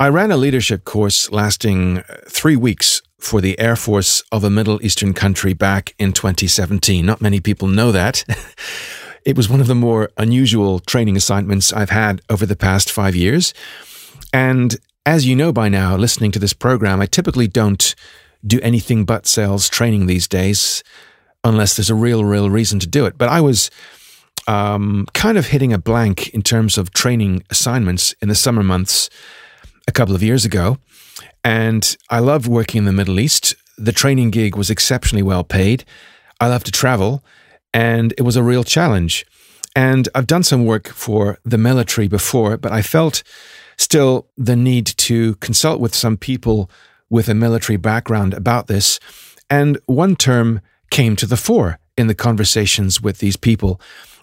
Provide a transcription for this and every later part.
I ran a leadership course lasting uh, three weeks for the Air Force of a Middle Eastern country back in 2017. Not many people know that. it was one of the more unusual training assignments I've had over the past five years. And as you know by now, listening to this program, I typically don't do anything but sales training these days unless there's a real, real reason to do it. But I was um, kind of hitting a blank in terms of training assignments in the summer months a couple of years ago. And I loved working in the Middle East. The training gig was exceptionally well paid. I love to travel, and it was a real challenge. And I've done some work for the military before, but I felt still the need to consult with some people with a military background about this. And one term came to the fore in the conversations with these people.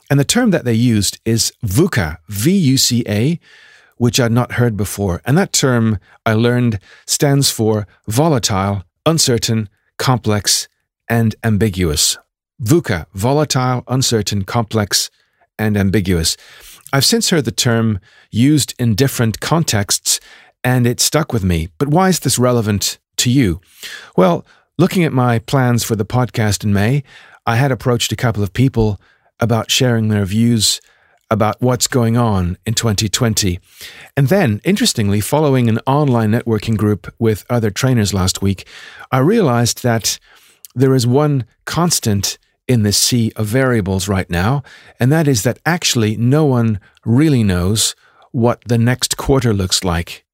And the term that they used is VUCA, V U C A, which I'd not heard before. And that term I learned stands for volatile, uncertain, complex, and ambiguous. VUCA, volatile, uncertain, complex, and ambiguous. I've since heard the term used in different contexts and it stuck with me. But why is this relevant to you? Well, looking at my plans for the podcast in May, I had approached a couple of people about sharing their views about what's going on in 2020. And then, interestingly, following an online networking group with other trainers last week, I realized that there is one constant in this sea of variables right now, and that is that actually no one really knows what the next quarter looks like,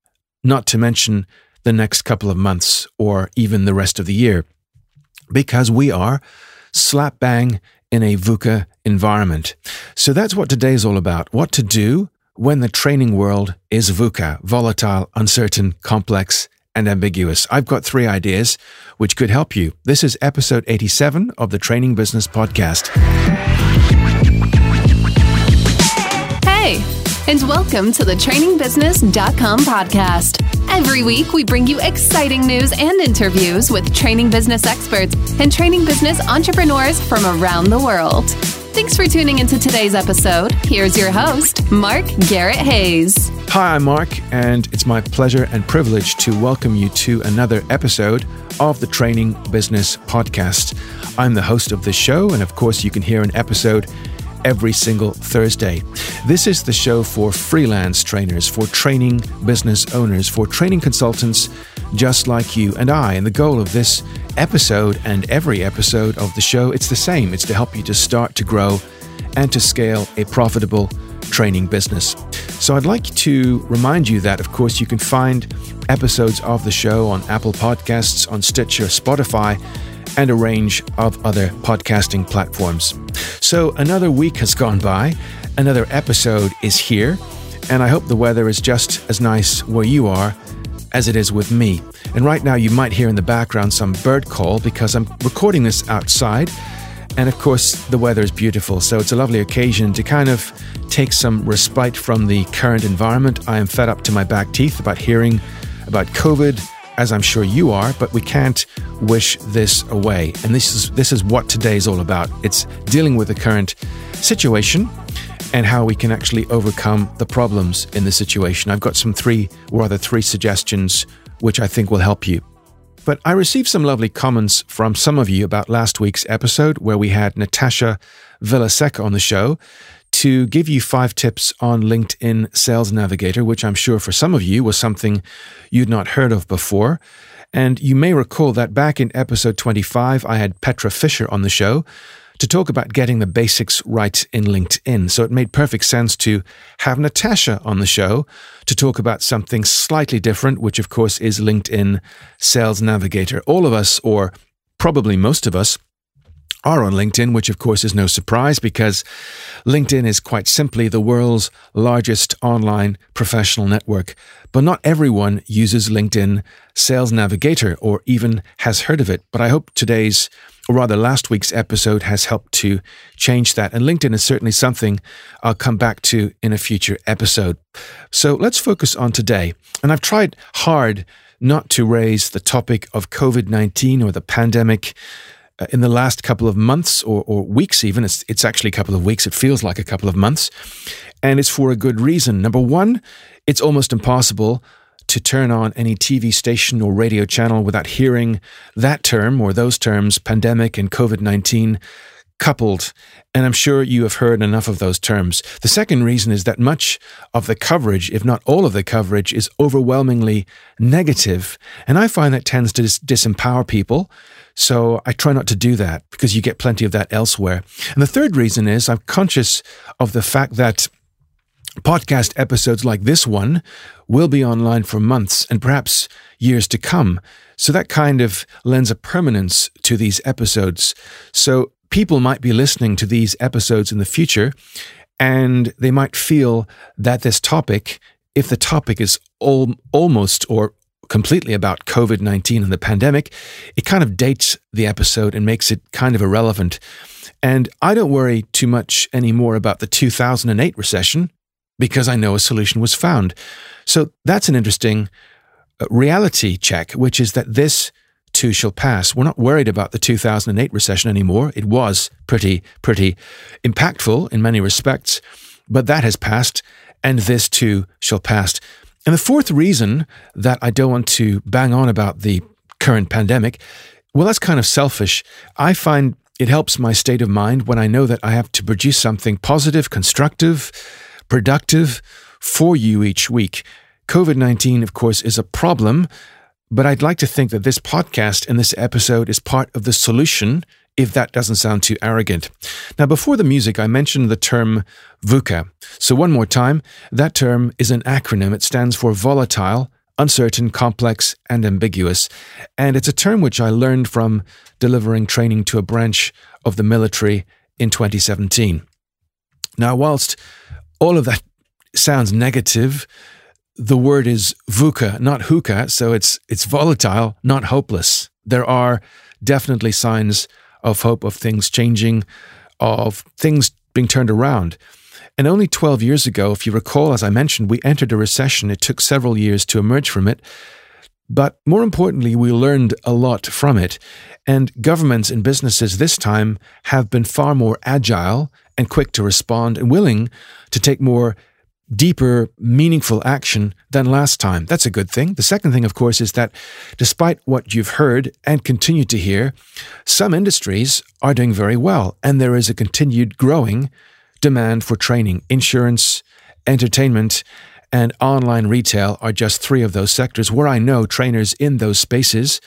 not to mention the next couple of months or even the rest of the year, because we are slap bang in a VUCA environment. So that's what today's all about. What to do when the training world is VUCA, volatile, uncertain, complex, and ambiguous. I've got three ideas which could help you. This is episode 87 of the Training Business Podcast. Hey, and welcome to the trainingbusiness.com podcast. Every week, we bring you exciting news and interviews with training business experts and training business entrepreneurs from around the world. Thanks for tuning into today's episode. Here's your host, Mark Garrett Hayes. Hi, I'm Mark, and it's my pleasure and privilege to welcome you to another episode of the Training Business Podcast. I'm the host of this show, and of course, you can hear an episode every single Thursday. This is the show for freelance trainers, for training business owners, for training consultants just like you and I. And the goal of this episode and every episode of the show, it's the same. It's to help you to start to grow and to scale a profitable training business. So I'd like to remind you that, of course, you can find episodes of the show on Apple Podcasts, on Stitcher, Spotify, and a range of other podcasting platforms. So another week has gone by, another episode is here, and I hope the weather is just as nice where you are as it is with me. And right now, you might hear in the background some bird call because I'm recording this outside. And of course, the weather is beautiful, so it's a lovely occasion to kind of take some respite from the current environment. I am fed up to my back teeth about hearing about COVID, as I'm sure you are, but we can't wish this away. And this is this is what today is all about. It's dealing with the current situation and how we can actually overcome the problems in the situation. I've got some three, or rather three suggestions, which I think will help you. But I received some lovely comments from some of you about last week's episode where we had Natasha Villaseca on the show to give you five tips on LinkedIn Sales Navigator, which I'm sure for some of you was something you'd not heard of before. And you may recall that back in episode 25, I had Petra Fisher on the show to talk about getting the basics right in LinkedIn. So it made perfect sense to have Natasha on the show to talk about something slightly different, which of course is LinkedIn Sales Navigator. All of us, or probably most of us, are on LinkedIn, which of course is no surprise because LinkedIn is quite simply the world's largest online professional network. But not everyone uses LinkedIn Sales Navigator or even has heard of it. But I hope today's or rather last week's episode has helped to change that. And LinkedIn is certainly something I'll come back to in a future episode. So let's focus on today. And I've tried hard not to raise the topic of COVID 19 or the pandemic. Uh, in the last couple of months or, or weeks, even, it's, it's actually a couple of weeks. It feels like a couple of months. And it's for a good reason. Number one, it's almost impossible to turn on any TV station or radio channel without hearing that term or those terms, pandemic and COVID 19, coupled. And I'm sure you have heard enough of those terms. The second reason is that much of the coverage, if not all of the coverage, is overwhelmingly negative. And I find that tends to dis- disempower people. So I try not to do that because you get plenty of that elsewhere. And the third reason is I'm conscious of the fact that podcast episodes like this one will be online for months and perhaps years to come. So that kind of lends a permanence to these episodes. So people might be listening to these episodes in the future and they might feel that this topic, if the topic is all, almost or completely about COVID 19 and the pandemic, it kind of dates the episode and makes it kind of irrelevant. And I don't worry too much anymore about the 2008 recession because I know a solution was found. So that's an interesting uh, reality check, which is that this too shall pass. We're not worried about the 2008 recession anymore. It was pretty, pretty impactful in many respects, but that has passed, and this too shall pass. And the fourth reason that I don't want to bang on about the current pandemic, well, that's kind of selfish. I find it helps my state of mind when I know that I have to produce something positive, constructive, productive for you each week. COVID 19, of course, is a problem, but I'd like to think that this podcast and this episode is part of the solution if that doesn't sound too arrogant. Now, before the music, I mentioned the term VUCA. So, one more time, that term is an acronym. It stands for volatile, uncertain, complex, and ambiguous. And it's a term which I learned from delivering training to a branch of the military in 2017. Now, whilst all of that sounds negative. The word is VUCA, not hookah, so it's it's volatile, not hopeless. There are definitely signs of hope of things changing, of things being turned around. And only 12 years ago, if you recall, as I mentioned, we entered a recession. It took several years to emerge from it. But more importantly, we learned a lot from it. And governments and businesses this time have been far more agile and quick to respond and willing to take more deeper, meaningful action than last time. That's a good thing. The second thing, of course, is that despite what you've heard and continue to hear, some industries are doing very well, and there is a continued growing demand for training. Insurance, entertainment, and online retail are just three of those sectors where I know trainers in those spaces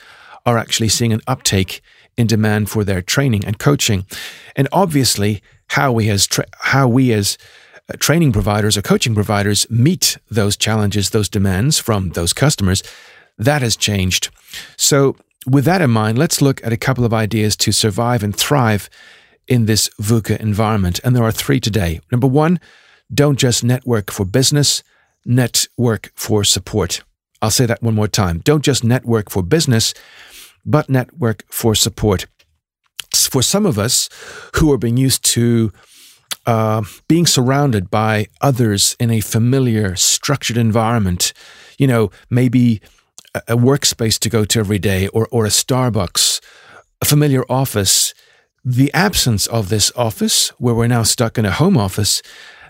are actually seeing an uptake in demand for their training and coaching. And obviously, how we as tra- how we as uh, training providers or coaching providers meet those challenges, those demands from those customers, that has changed. So, with that in mind, let's look at a couple of ideas to survive and thrive in this VUCA environment. And there are three today. Number one, don't just network for business, network for support. I'll say that one more time. Don't just network for business, but network for support for some of us who are being used to uh, being surrounded by others in a familiar, structured environment, you know, maybe a, a workspace to go to every day or, or a Starbucks, a familiar office, the absence of this office, where we're now stuck in a home office,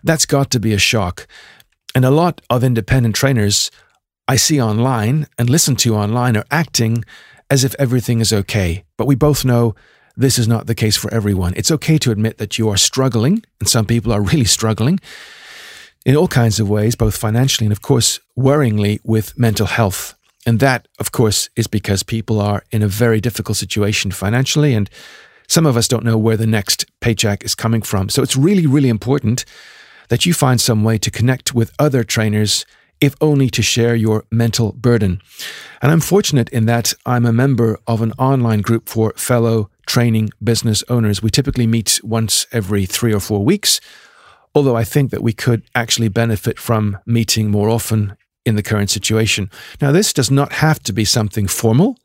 that's got to be a shock. And a lot of independent trainers I see online and listen to online are acting as if everything is okay. But we both know this is not the case for everyone. It's okay to admit that you are struggling, and some people are really struggling in all kinds of ways, both financially and, of course, worryingly with mental health. And that, of course, is because people are in a very difficult situation financially, and some of us don't know where the next paycheck is coming from. So it's really, really important that you find some way to connect with other trainers if only to share your mental burden. And I'm fortunate in that I'm a member of an online group for fellow training business owners. We typically meet once every three or four weeks, although I think that we could actually benefit from meeting more often in the current situation. Now, this does not have to be something formal.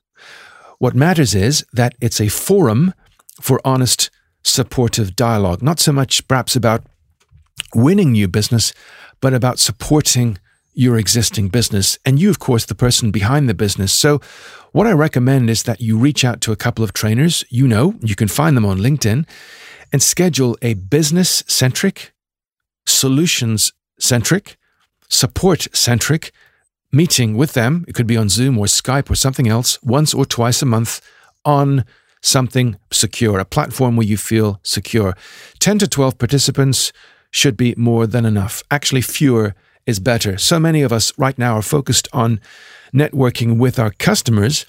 What matters is that it's a forum for honest, supportive dialogue, not so much perhaps about winning new business, but about supporting your existing business and you, of course, the person behind the business. So, what I recommend is that you reach out to a couple of trainers you know, you can find them on LinkedIn, and schedule a business centric, solutions centric, support centric meeting with them. It could be on Zoom or Skype or something else once or twice a month on something secure, a platform where you feel secure. 10 to 12 participants should be more than enough. Actually, fewer is better. So many of us right now are focused on networking with our customers,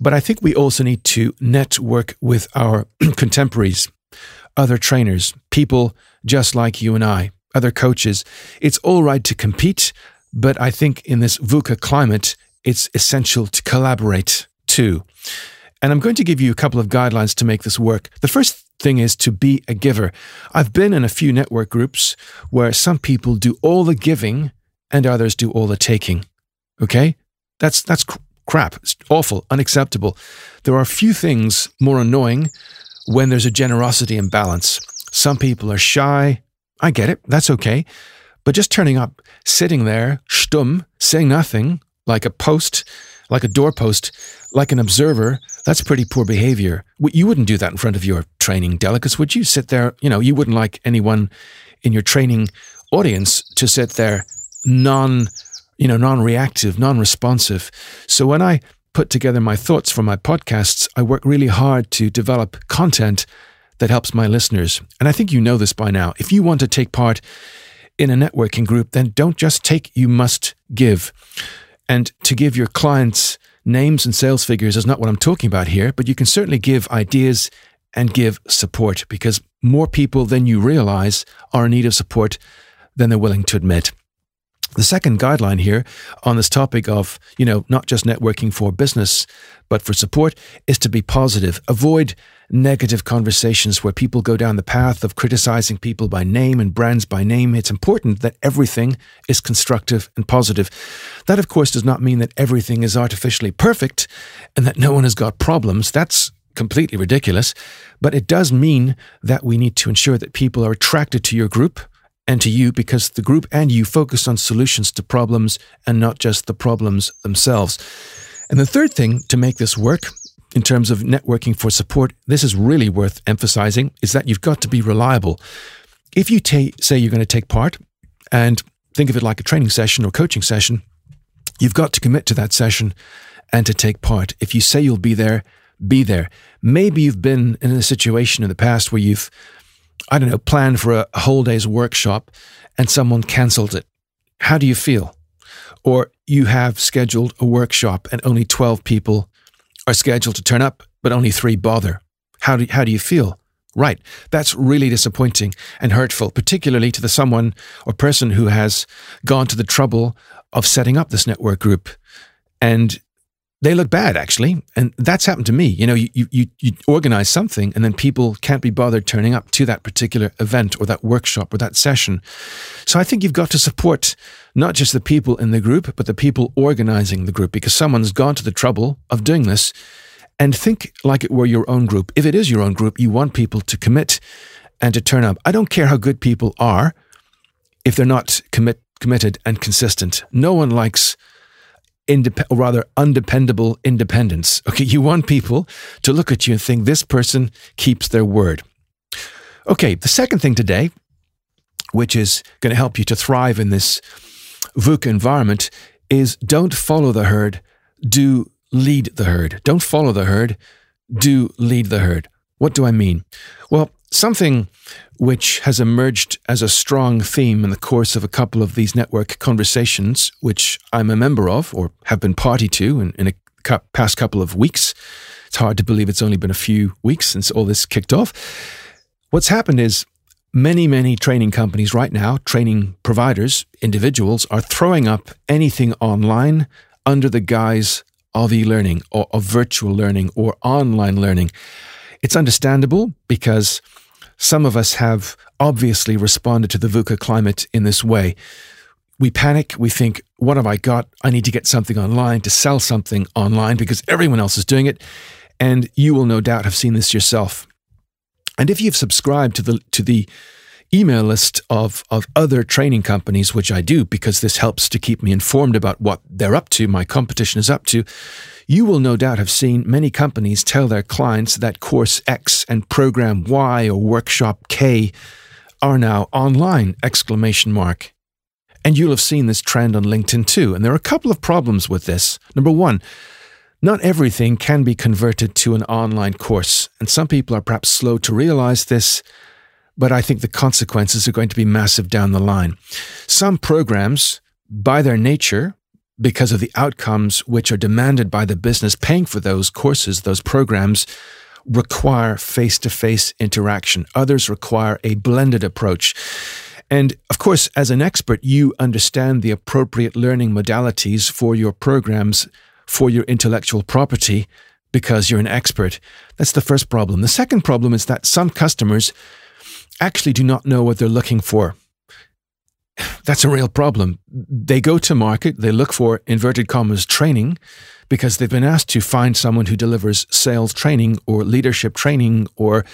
but I think we also need to network with our contemporaries, other trainers, people just like you and I, other coaches. It's all right to compete, but I think in this VUCA climate, it's essential to collaborate too. And I'm going to give you a couple of guidelines to make this work. The first thing is to be a giver. I've been in a few network groups where some people do all the giving and others do all the taking. Okay? That's that's crap. It's awful, unacceptable. There are few things more annoying when there's a generosity imbalance. Some people are shy. I get it. That's okay. But just turning up, sitting there, stumm, saying nothing, like a post, like a doorpost, like an observer, that's pretty poor behavior. You wouldn't do that in front of your training delegates, would you? Sit there, you know, you wouldn't like anyone in your training audience to sit there non, you know, non-reactive, non-responsive. So when I put together my thoughts for my podcasts, I work really hard to develop content that helps my listeners. And I think you know this by now. If you want to take part in a networking group, then don't just take, you must give. And to give your clients names and sales figures is not what I'm talking about here, but you can certainly give ideas and give support because more people than you realize are in need of support than they're willing to admit. The second guideline here on this topic of, you know, not just networking for business, but for support is to be positive. Avoid negative conversations where people go down the path of criticizing people by name and brands by name. It's important that everything is constructive and positive. That, of course, does not mean that everything is artificially perfect and that no one has got problems. That's completely ridiculous. But it does mean that we need to ensure that people are attracted to your group and to you because the group and you focus on solutions to problems and not just the problems themselves. And the third thing to make this work in terms of networking for support, this is really worth emphasizing, is that you've got to be reliable. If you ta- say you're going to take part and think of it like a training session or coaching session, you've got to commit to that session and to take part. If you say you'll be there, be there. Maybe you've been in a situation in the past where you've I don't know, planned for a whole day's workshop and someone cancels it. How do you feel? Or you have scheduled a workshop and only 12 people are scheduled to turn up, but only three bother. How do, how do you feel? Right. That's really disappointing and hurtful, particularly to the someone or person who has gone to the trouble of setting up this network group and they look bad actually. And that's happened to me. You know you, you you organize something and then people can't be bothered turning up to that particular event or that workshop or that session. So i think you've got to support not just the people in the group but the people organizing the group because someone's gone to the trouble of doing this. And think like it were your own group. If it is your own group you want people to commit and to turn up. I don't care how good people are if they're not commit committed and consistent. No one likes indep- or rather undependable independence. Okay, you want people to look at you and think this person keeps their word. Okay, the second thing today, which is going to help you to thrive in this VUCA environment, is don't follow the herd, do lead the herd. Don't follow the herd, do lead the herd. What do I mean? Well, something which has emerged as a strong theme in the course of a couple of these network conversations, which I'm a member of or have been party to in, in a past couple of weeks. It's hard to believe it's only been a few weeks since all this kicked off. What's happened is many, many training companies right now, training providers, individuals, are throwing up anything online under the guise of e learning or of virtual learning or online learning. It's understandable because some of us have obviously responded to the VUCA climate in this way. We panic. We think, what have I got? I need to get something online to sell something online because everyone else is doing it. And you will no doubt have seen this yourself. And if you've subscribed to the, to the email list of, of other training companies, which I do because this helps to keep me informed about what they're up to, my competition is up to, you will no doubt have seen many companies tell their clients that course X and program Y or workshop K are now online exclamation mark. And you'll have seen this trend on LinkedIn too. And there are a couple of problems with this. Number one, not everything can be converted to an online course. And some people are perhaps slow to realize this, but I think the consequences are going to be massive down the line. Some programs, by their nature, because of the outcomes which are demanded by the business paying for those courses, those programs, require face to face interaction. Others require a blended approach. And of course, as an expert, you understand the appropriate learning modalities for your programs, for your intellectual property, because you're an expert. That's the first problem. The second problem is that some customers actually do not know what they're looking for. That's a real problem. They go to market, they look for inverted commas training because they've been asked to find someone who delivers sales training or leadership training or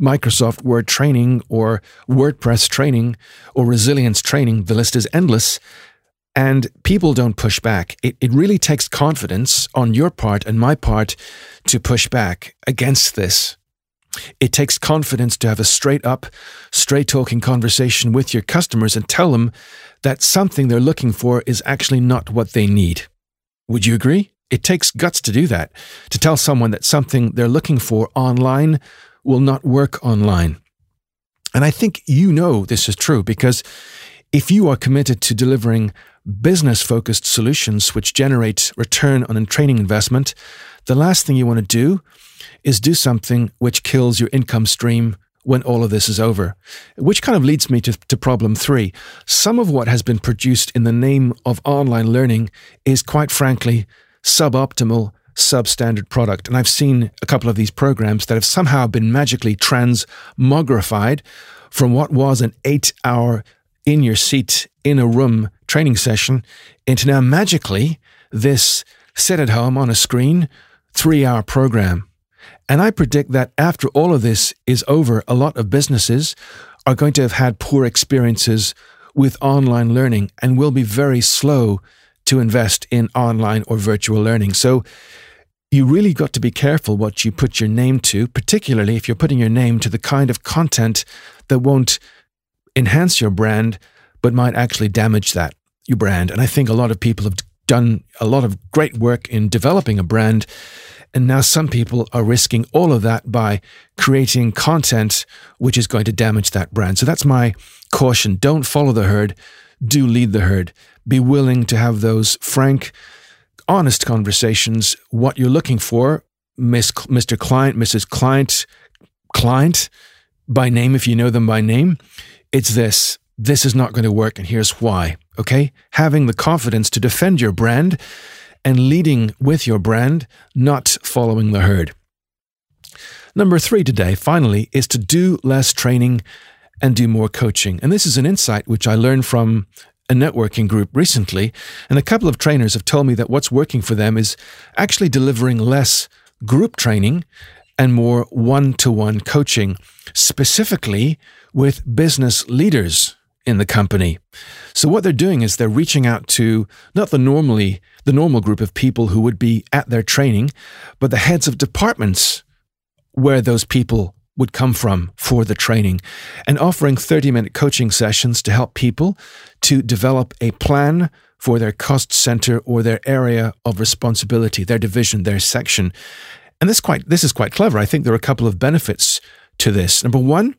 Microsoft Word training or WordPress training or resilience training. The list is endless. And people don't push back. It, it really takes confidence on your part and my part to push back against this. It takes confidence to have a straight up, straight talking conversation with your customers and tell them that something they're looking for is actually not what they need. Would you agree? It takes guts to do that, to tell someone that something they're looking for online will not work online. And I think you know this is true because if you are committed to delivering business focused solutions which generate return on a training investment, the last thing you want to do is do something which kills your income stream when all of this is over. Which kind of leads me to, to problem three. Some of what has been produced in the name of online learning is quite frankly suboptimal, substandard product. And I've seen a couple of these programs that have somehow been magically transmogrified from what was an eight hour in your seat in a room training session into now magically this sit at home on a screen three hour program. And I predict that after all of this is over, a lot of businesses are going to have had poor experiences with online learning and will be very slow to invest in online or virtual learning. So you really got to be careful what you put your name to, particularly if you're putting your name to the kind of content that won't enhance your brand, but might actually damage that, your brand. And I think a lot of people have done a lot of great work in developing a brand. And now some people are risking all of that by creating content which is going to damage that brand. So that's my caution. Don't follow the herd. Do lead the herd be willing to have those frank, honest conversations. What you're looking for, Miss, Mr. Client, Mrs. Client, client by name, if you know them by name, it's this. This is not going to work, and here's why. Okay? Having the confidence to defend your brand and leading with your brand, not following the herd. Number three today, finally, is to do less training and do more coaching. And this is an insight which I learned from a networking group recently, and a couple of trainers have told me that what's working for them is actually delivering less group training and more one to one coaching, specifically with business leaders in the company. So what they're doing is they're reaching out to not the normally the normal group of people who would be at their training, but the heads of departments where those people would come from for the training and offering 30 minute coaching sessions to help people to develop a plan for their cost center or their area of responsibility, their division, their section. And this quite this is quite clever. I think there are a couple of benefits to this. Number one,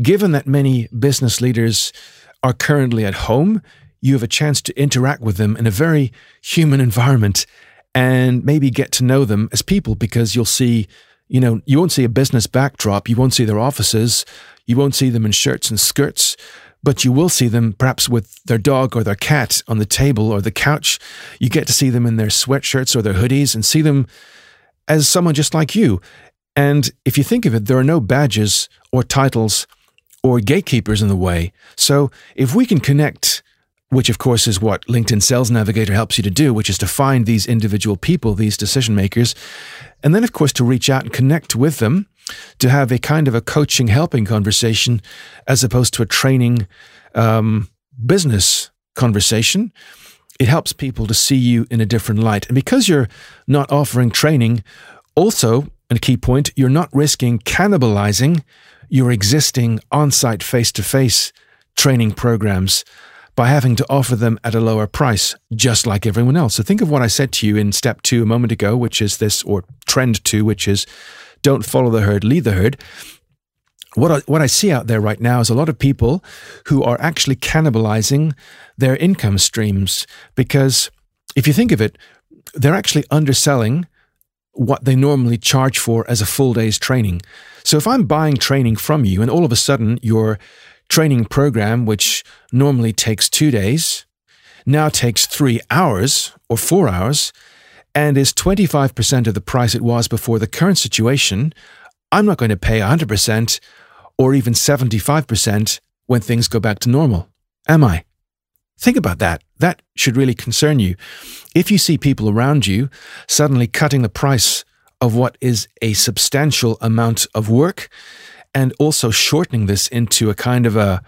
given that many business leaders are currently at home, you have a chance to interact with them in a very human environment and maybe get to know them as people because you'll see you know, you won't see a business backdrop, you won't see their offices, you won't see them in shirts and skirts, but you will see them perhaps with their dog or their cat on the table or the couch. You get to see them in their sweatshirts or their hoodies and see them as someone just like you. And if you think of it, there are no badges or titles or gatekeepers in the way. So if we can connect which of course is what LinkedIn Sales Navigator helps you to do, which is to find these individual people, these decision makers, and then of course to reach out and connect with them to have a kind of a coaching, helping conversation as opposed to a training um, business conversation. It helps people to see you in a different light. And because you're not offering training, also, and key point, you're not risking cannibalizing your existing on site face to face training programs by having to offer them at a lower price, just like everyone else. So think of what I said to you in step two a moment ago, which is this, or trend two, which is don't follow the herd, lead the herd. What I, what I see out there right now is a lot of people who are actually cannibalizing their income streams because if you think of it, they're actually underselling what they normally charge for as a full day's training. So if I'm buying training from you and all of a sudden your training program, which normally takes two days, now takes three hours or four hours and is 25% of the price it was before the current situation, I'm not going to pay 100% or even 75% when things go back to normal, am I? Think about that. That should really concern you. If you see people around you suddenly cutting the price of what is a substantial amount of work and also shortening this into a kind of a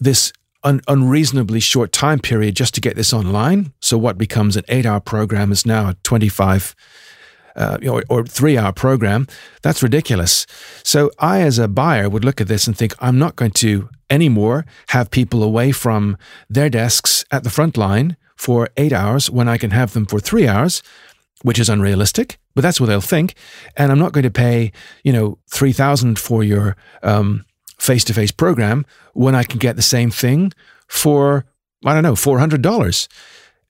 this un- unreasonably short time period just to get this online. So what becomes an 8-hour program is now a 25 uh, or, or three hour program. That's ridiculous. So I, as a buyer, would look at this and think, I'm not going to anymore have people away from their desks at the front line for eight hours when I can have them for three hours, which is unrealistic, but that's what they'll think. And I'm not going to pay, you know, 3000 for your face to face program when I can get the same thing for, I don't know, $400.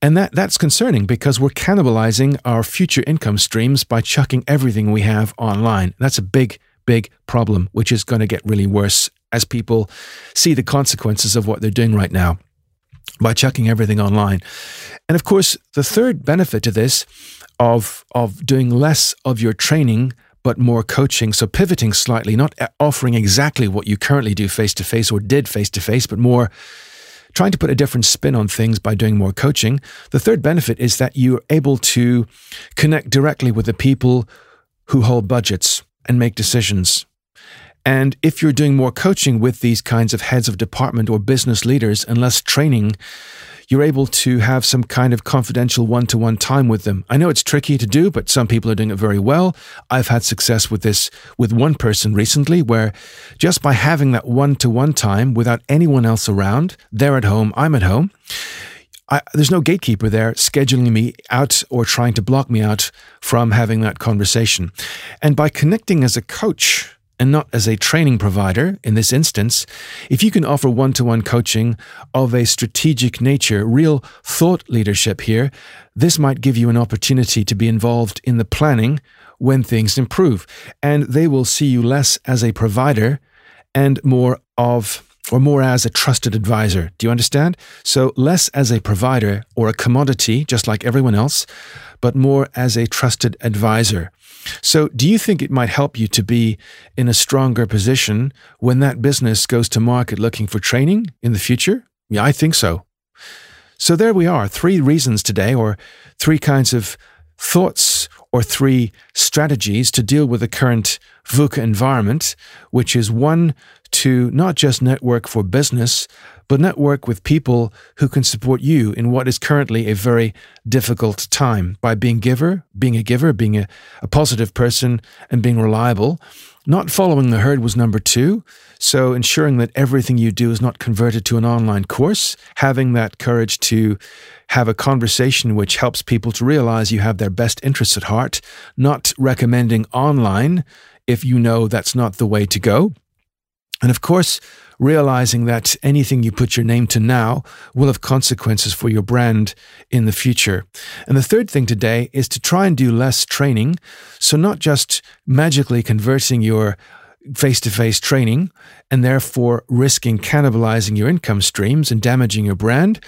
And that, that's concerning because we're cannibalizing our future income streams by chucking everything we have online. That's a big, big problem, which is going to get really worse as people see the consequences of what they're doing right now by chucking everything online. And of course, the third benefit to this of of doing less of your training but more coaching, so pivoting slightly, not uh, offering exactly what you currently do face to face or did face to face, but more trying to put a different spin on things by doing more coaching. The third benefit is that you're able to connect directly with the people who hold budgets and make decisions and if you're doing more coaching with these kinds of heads of department or business leaders and less training, you're able to have some kind of confidential one to one time with them. I know it's tricky to do, but some people are doing it very well. I've had success with this with one person recently where just by having that one to one time without anyone else around, they're at home, I'm at home. I, there's no gatekeeper there scheduling me out or trying to block me out from having that conversation. And by connecting as a coach, and not as a training provider in this instance, if you can offer one to one coaching of a strategic nature, real thought leadership here, this might give you an opportunity to be involved in the planning when things improve. And they will see you less as a provider and more of or more as a trusted advisor. Do you understand? So, less as a provider or a commodity, just like everyone else, but more as a trusted advisor. So, do you think it might help you to be in a stronger position when that business goes to market looking for training in the future? Yeah, I think so. So, there we are three reasons today, or three kinds of thoughts or three strategies to deal with the current VUCA environment, which is one to not just network for business, but network with people who can support you in what is currently a very difficult time by being giver, being a giver, being a, a positive person, and being reliable. Not following the herd was number two. So ensuring that everything you do is not converted to an online course, having that courage to have a conversation which helps people to realize you have their best interests at heart, not recommending online if you know that's not the way to go. And of course, realizing that anything you put your name to now will have consequences for your brand in the future. And the third thing today is to try and do less training. So, not just magically converting your face to face training and therefore risking cannibalizing your income streams and damaging your brand,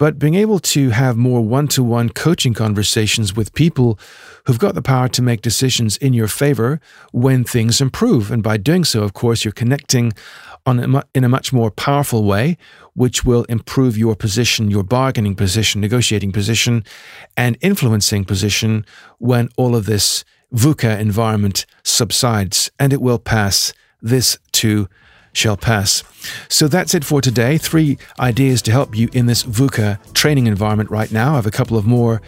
but being able to have more one to one coaching conversations with people who've got the power to make decisions in your favor when things improve. And by doing so, of course, you're connecting on a, in a much more powerful way, which will improve your position, your bargaining position, negotiating position, and influencing position when all of this VUCA environment subsides. And it will pass. This too shall pass. So that's it for today. Three ideas to help you in this VUCA training environment right now. I have a couple of more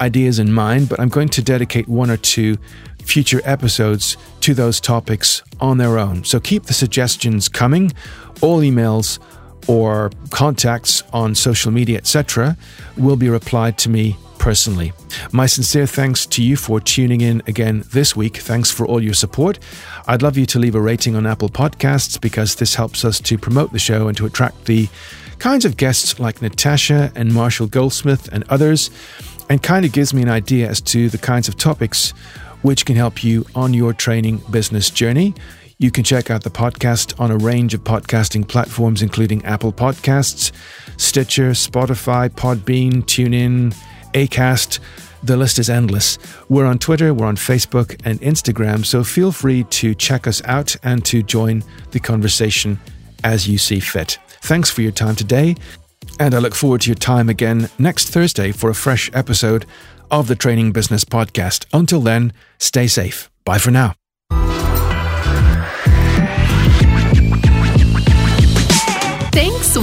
ideas in mind, but I'm going to dedicate one or two future episodes to those topics on their own. So keep the suggestions coming. All emails or contacts on social media, etc., will be replied to me personally. My sincere thanks to you for tuning in again this week. Thanks for all your support. I'd love you to leave a rating on Apple Podcasts because this helps us to promote the show and to attract the kinds of guests like Natasha and Marshall Goldsmith and others, and kind of gives me an idea as to the kinds of topics which can help you on your training business journey. You can check out the podcast on a range of podcasting platforms, including Apple Podcasts, Stitcher, Spotify, Podbean, TuneIn, Acast. The list is endless. We're on Twitter, we're on Facebook and Instagram, so feel free to check us out and to join the conversation as you see fit. Thanks for your time today, and I look forward to your time again next Thursday for a fresh episode of the Training Business Podcast. Until then, stay safe. Bye for now.